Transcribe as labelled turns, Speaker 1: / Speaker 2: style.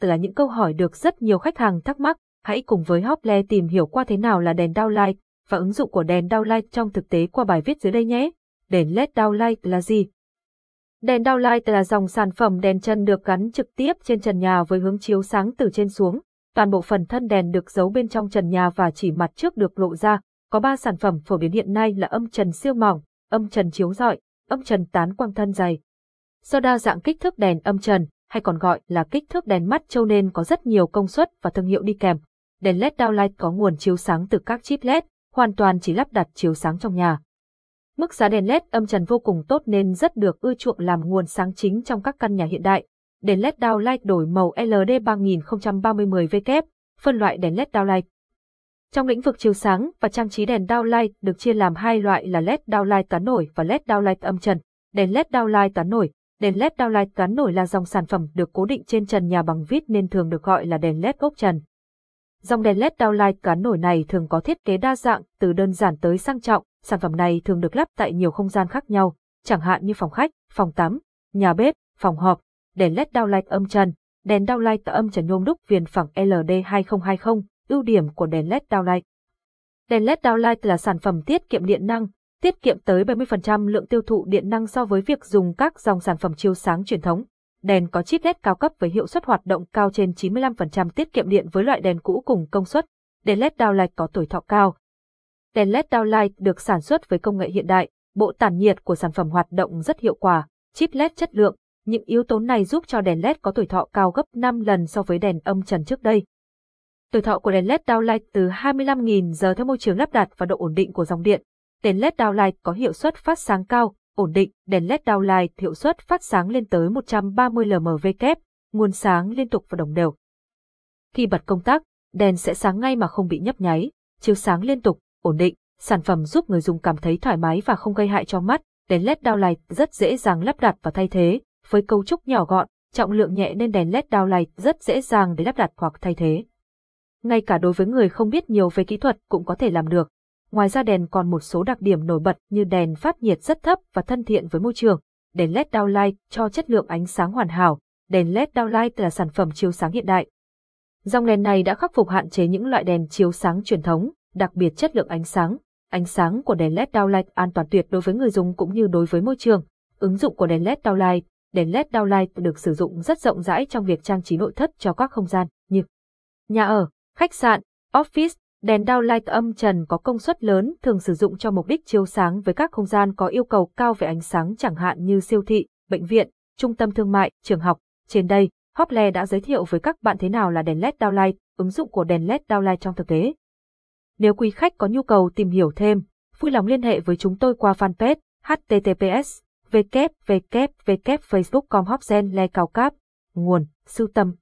Speaker 1: là những câu hỏi được rất nhiều khách hàng thắc mắc. Hãy cùng với Hople tìm hiểu qua thế nào là đèn downlight và ứng dụng của đèn downlight trong thực tế qua bài viết dưới đây nhé. Đèn LED downlight là gì? Đèn downlight là dòng sản phẩm đèn chân được gắn trực tiếp trên trần nhà với hướng chiếu sáng từ trên xuống. Toàn bộ phần thân đèn được giấu bên trong trần nhà và chỉ mặt trước được lộ ra. Có 3 sản phẩm phổ biến hiện nay là âm trần siêu mỏng, âm trần chiếu rọi, âm trần tán quang thân dày. Do đa dạng kích thước đèn âm trần, hay còn gọi là kích thước đèn mắt châu nên có rất nhiều công suất và thương hiệu đi kèm. Đèn LED downlight có nguồn chiếu sáng từ các chip LED, hoàn toàn chỉ lắp đặt chiếu sáng trong nhà. Mức giá đèn LED âm trần vô cùng tốt nên rất được ưa chuộng làm nguồn sáng chính trong các căn nhà hiện đại. Đèn LED downlight đổi màu LD 3030-10W, phân loại đèn LED downlight. Trong lĩnh vực chiếu sáng và trang trí đèn downlight được chia làm hai loại là LED downlight tán nổi và LED downlight âm trần. Đèn LED downlight tán nổi Đèn LED downlight gắn nổi là dòng sản phẩm được cố định trên trần nhà bằng vít nên thường được gọi là đèn LED gốc trần. Dòng đèn LED downlight gắn nổi này thường có thiết kế đa dạng, từ đơn giản tới sang trọng, sản phẩm này thường được lắp tại nhiều không gian khác nhau, chẳng hạn như phòng khách, phòng tắm, nhà bếp, phòng họp, đèn LED downlight âm trần, đèn downlight âm trần nhôm đúc viền phẳng LD2020, ưu điểm của đèn LED downlight. Đèn LED downlight là sản phẩm tiết kiệm điện năng, tiết kiệm tới 70% lượng tiêu thụ điện năng so với việc dùng các dòng sản phẩm chiếu sáng truyền thống. Đèn có chip LED cao cấp với hiệu suất hoạt động cao trên 95% tiết kiệm điện với loại đèn cũ cùng công suất. Đèn LED downlight có tuổi thọ cao. Đèn LED downlight được sản xuất với công nghệ hiện đại, bộ tản nhiệt của sản phẩm hoạt động rất hiệu quả, chip LED chất lượng. Những yếu tố này giúp cho đèn LED có tuổi thọ cao gấp 5 lần so với đèn âm trần trước đây. Tuổi thọ của đèn LED downlight từ 25.000 giờ theo môi trường lắp đặt và độ ổn định của dòng điện. Đèn LED downlight có hiệu suất phát sáng cao, ổn định, đèn LED downlight hiệu suất phát sáng lên tới 130 lmv kép, nguồn sáng liên tục và đồng đều. Khi bật công tắc, đèn sẽ sáng ngay mà không bị nhấp nháy, chiếu sáng liên tục, ổn định, sản phẩm giúp người dùng cảm thấy thoải mái và không gây hại cho mắt. Đèn LED downlight rất dễ dàng lắp đặt và thay thế, với cấu trúc nhỏ gọn, trọng lượng nhẹ nên đèn LED downlight rất dễ dàng để lắp đặt hoặc thay thế. Ngay cả đối với người không biết nhiều về kỹ thuật cũng có thể làm được. Ngoài ra đèn còn một số đặc điểm nổi bật như đèn phát nhiệt rất thấp và thân thiện với môi trường. Đèn LED downlight cho chất lượng ánh sáng hoàn hảo. Đèn LED downlight là sản phẩm chiếu sáng hiện đại. Dòng đèn này đã khắc phục hạn chế những loại đèn chiếu sáng truyền thống, đặc biệt chất lượng ánh sáng. Ánh sáng của đèn LED downlight an toàn tuyệt đối với người dùng cũng như đối với môi trường. Ứng dụng của đèn LED downlight Đèn LED downlight được sử dụng rất rộng rãi trong việc trang trí nội thất cho các không gian như nhà ở, khách sạn, office, Đèn downlight âm trần có công suất lớn thường sử dụng cho mục đích chiếu sáng với các không gian có yêu cầu cao về ánh sáng chẳng hạn như siêu thị, bệnh viện, trung tâm thương mại, trường học. Trên đây, Hople đã giới thiệu với các bạn thế nào là đèn LED downlight, ứng dụng của đèn LED downlight trong thực tế. Nếu quý khách có nhu cầu tìm hiểu thêm, vui lòng liên hệ với chúng tôi qua fanpage https www facebook com hopgen le cao cáp nguồn sưu tầm